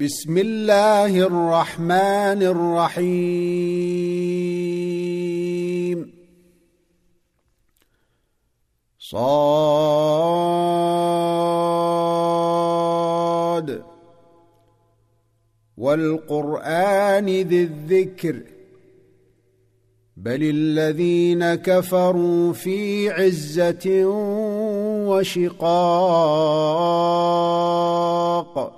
بسم الله الرحمن الرحيم. صاد. والقرآن ذي الذكر. بل الذين كفروا في عزة وشقاق.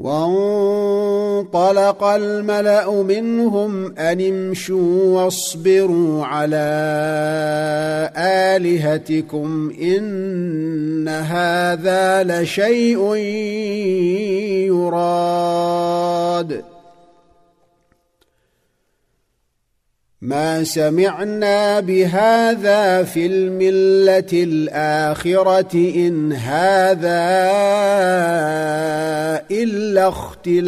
وانطلق الملأ منهم أن امشوا واصبروا على آلهتكم إن هذا لشيء يراد. ما سمعنا بهذا في الملة الآخرة إن هذا إلا اختلاق.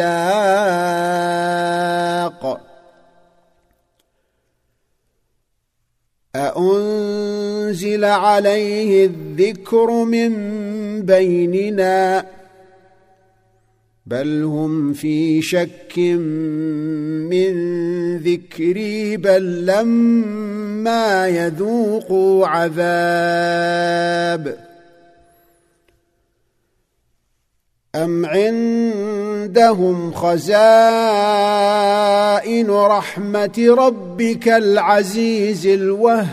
أأنزل عليه الذكر من بيننا بل هم في شك من ذكري بل لما يذوقوا عذاب. أم عندهم خزائن رحمة ربك العزيز الوهاب؟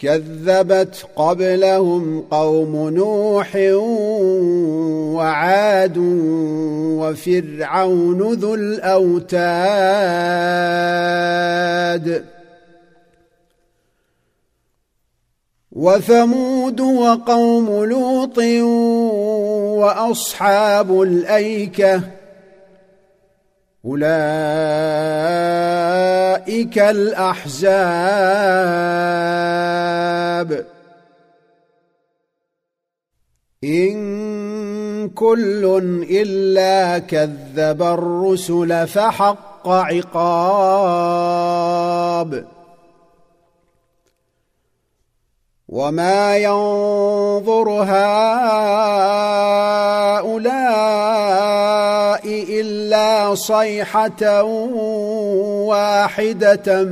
كذبت قبلهم قوم نوح وعاد وفرعون ذو الأوتاد وثمود وقوم لوط وأصحاب الأيكة أولئك الأحزاب إن كل إلا كذب الرسل فحق عقاب. وما ينظر هؤلاء إلا صيحة واحدة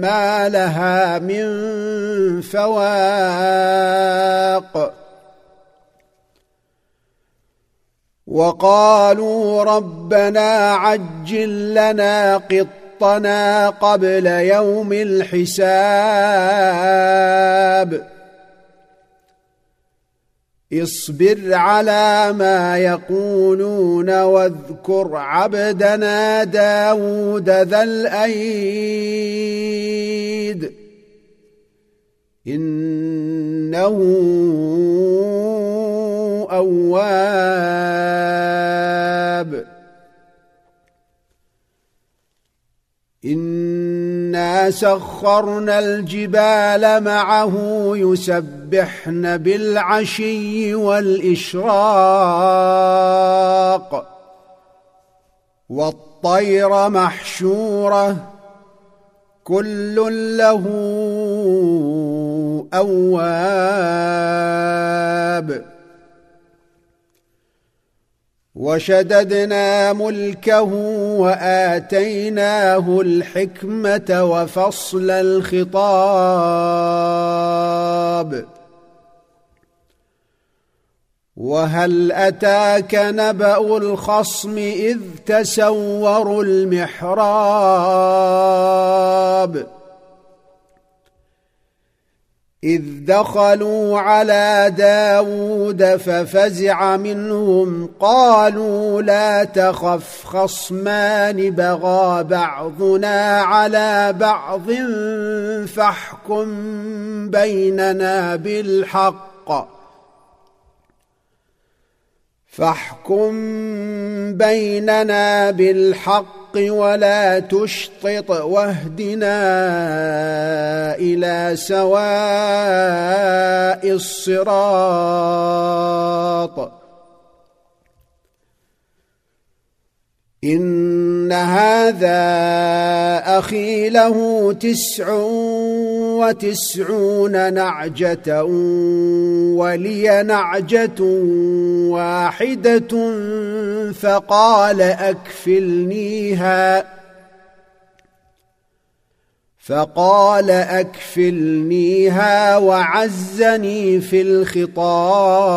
ما لها من فواق. وقالوا ربنا عجل لنا قطنا قبل يوم الحساب. اصبر على ما يقولون واذكر عبدنا داود ذا الأيد. إنه أواب. انا سخرنا الجبال معه يسبحن بالعشي والاشراق والطير محشوره كل له اواب وشددنا ملكه وآتيناه الحكمة وفصل الخطاب. وهل أتاك نبأ الخصم إذ تسوروا المحراب؟ إذ دخلوا على داود ففزع منهم قالوا لا تخف خصمان بغى بعضنا على بعض فاحكم بيننا بالحق فاحكم بيننا بالحق ولا تشطط واهدنا إلى سواء الصراط. إن هذا أخي له تسع وتسعون نعجة ولي نعجة واحدة فقال أكفلنيها فقال أكفلنيها وعزني في الخطاب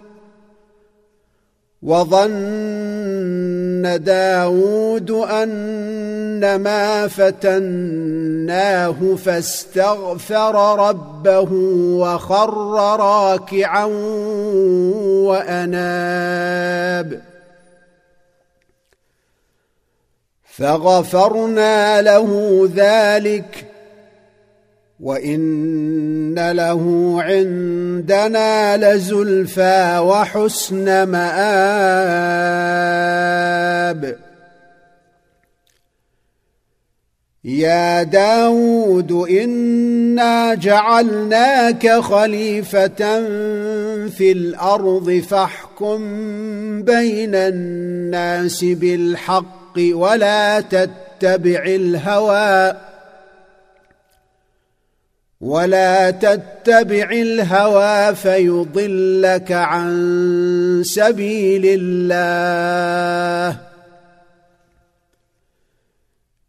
وظن داود أنما فتناه فاستغفر ربه وخر راكعا وأناب. فغفرنا له ذلك وإن له عندنا لزلفى وحسن مآب. يا داود إنا جعلناك خليفة في الأرض فاحكم بين الناس بالحق ولا تتبع الهوى. ولا تتبع الهوى فيضلك عن سبيل الله.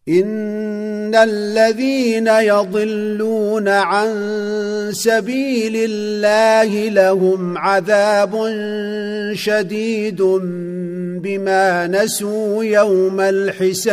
إن الذين يضلون عن سبيل الله لهم عذاب شديد بما نسوا يوم الحساب.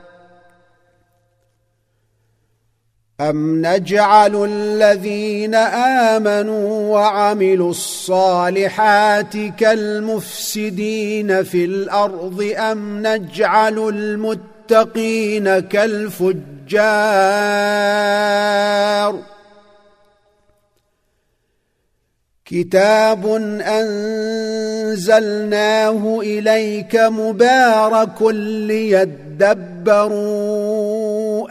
أم نجعل الذين آمنوا وعملوا الصالحات كالمفسدين في الأرض أم نجعل المتقين كالفجار كتاب أنزلناه إليك مبارك ليدبروا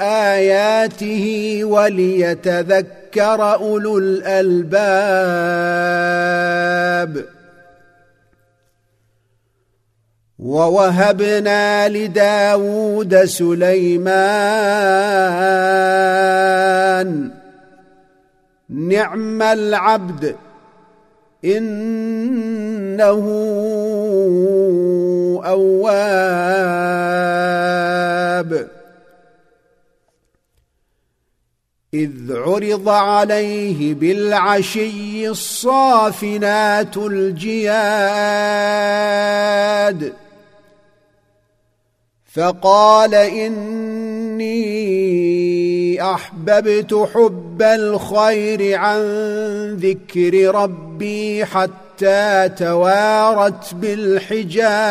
آياته وليتذكر أولو الألباب. ووهبنا لداود سليمان. نعم العبد إنه أواب. إذ عرض عليه بالعشي الصافنات الجياد. فقال إني أحببت حب الخير عن ذكر ربي حتى توارت بالحجاب.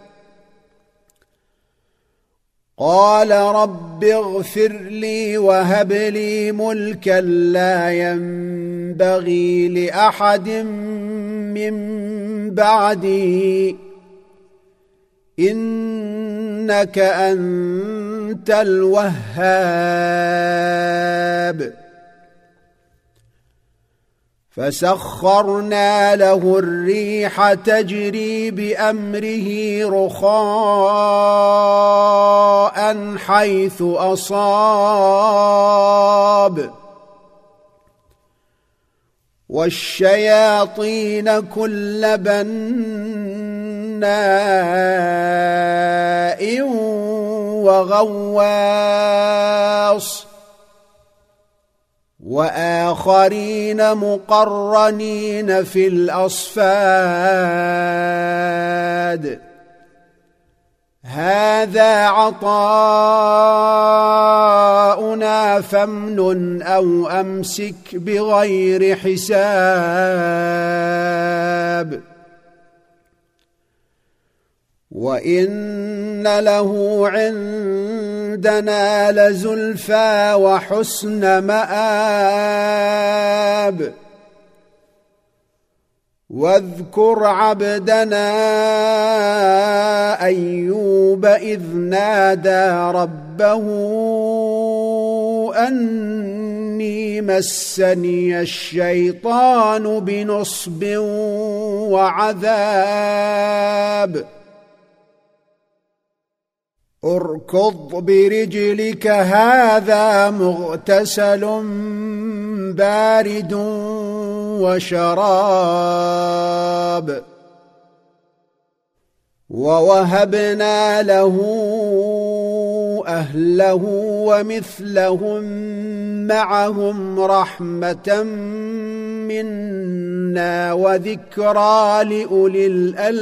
قال رب اغفر لي وهب لي ملكا لا ينبغي لأحد من بعدي. إنك أنت الوهاب. فسخرنا له الريح تجري بأمره رخاء حيث أصاب. والشياطين كل بناء وغواص. وآخرين مقرنين في الأصفاد. هذا عطاؤنا فامنن أو أمسك بغير حساب. وإن له عندنا لزلفى وحسن مآب. واذكر عبدنا أيوب إذ نادى ربه أني مسني الشيطان بنصب وعذاب. اركض برجلك هذا مغتسل بارد وشراب. ووهبنا له أهله ومثلهم معهم رحمة منا وذكرى لأولي الألباب.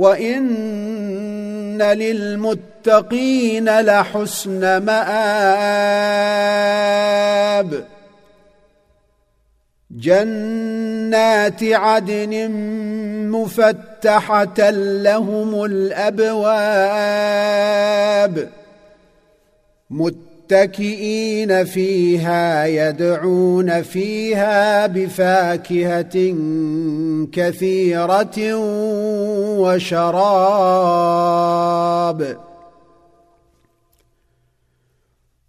وان للمتقين لحسن مآب. جنات عدن مفتحه لهم الابواب. متكئين فيها يدعون فيها بفاكهة كثيرة وشراب.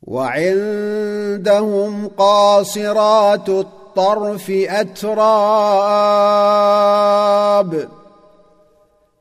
وعندهم قاصرات الطرف أتراب.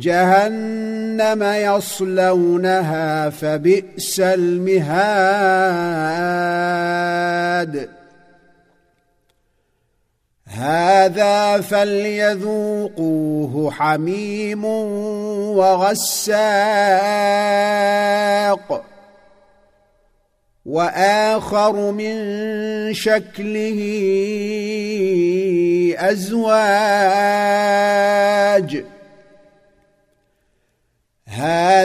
جهنم يصلونها فبئس المهاد. هذا فليذوقوه حميم وغساق. وآخر من شكله أزواج.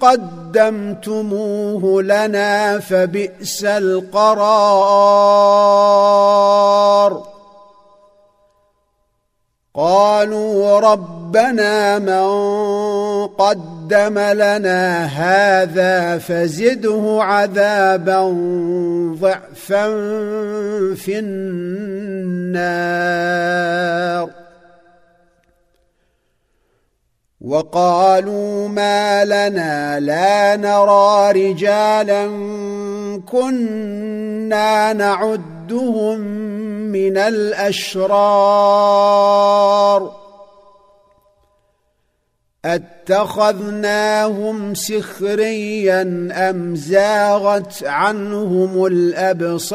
قدمتموه لنا فبئس القرار. قالوا ربنا من قدم لنا هذا فزده عذابا ضعفا في النار. وقالوا ما لنا لا نرى رجالا كنا نعدهم من الأشرار. أتخذناهم سخريا أم زاغت عنهم الأبصار؟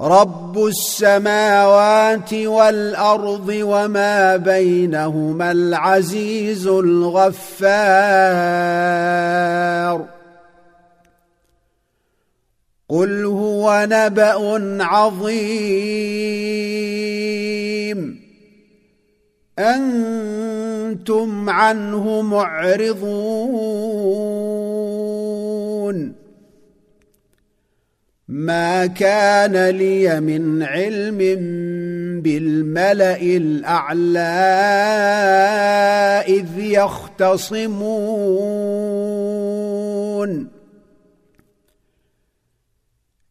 رب السماوات والارض وما بينهما العزيز الغفار قل هو نبأ عظيم أنتم عنه معرضون ما كان لي من علم بالملأ الأعلى إذ يختصمون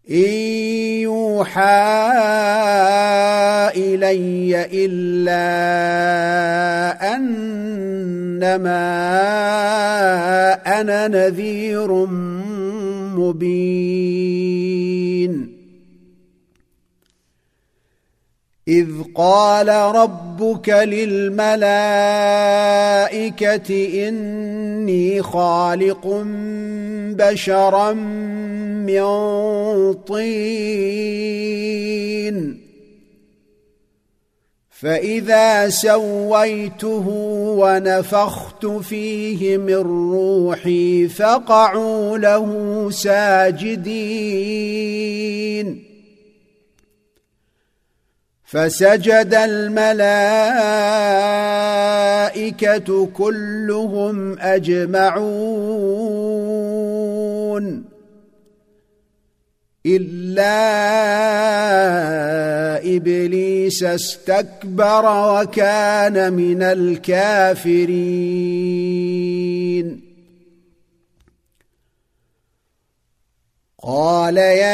ان يوحى الي الا انما أنا نذير مبين إذ قال ربك للملائكة إني خالق بشرا من طين. فإذا سويته ونفخت فيه من روحي فقعوا له ساجدين. فسجد الملائكة كلهم أجمعون إلا إبليس استكبر وكان من الكافرين قال يا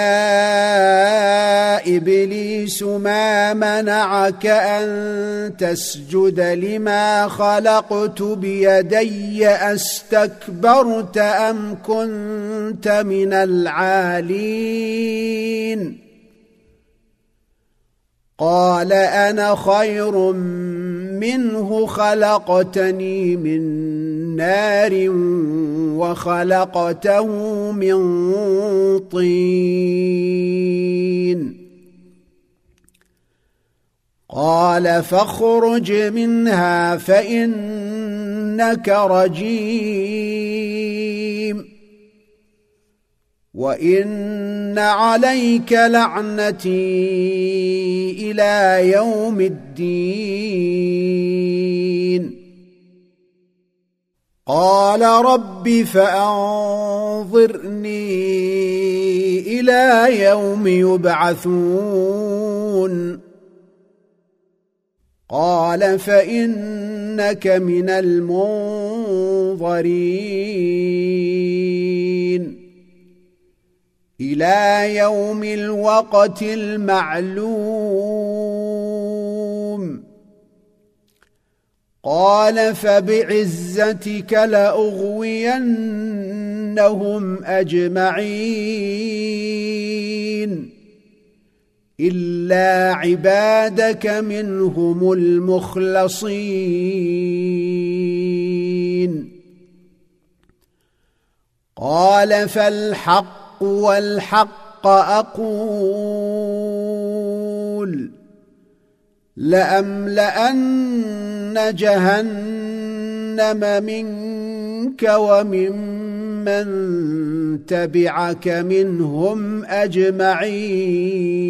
إبليس ما منعك أن تسجد لما خلقت بيدي؟ أستكبرت أم كنت من العالين؟ قال أنا خير منه خلقتني من نار وخلقته من طين. قال فاخرج منها فإنك رجيم. وان عليك لعنتي إلى يوم الدين قال رب فانظرني إلى يوم يبعثون قال فانك من المنظرين إلى يوم الوقت المعلوم. قال فبعزتك لأغوينهم أجمعين. إلا عبادك منهم المخلصين. قال فالحق والحق أقول لأملأن جهنم منك ومن من تبعك منهم أجمعين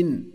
المسلمين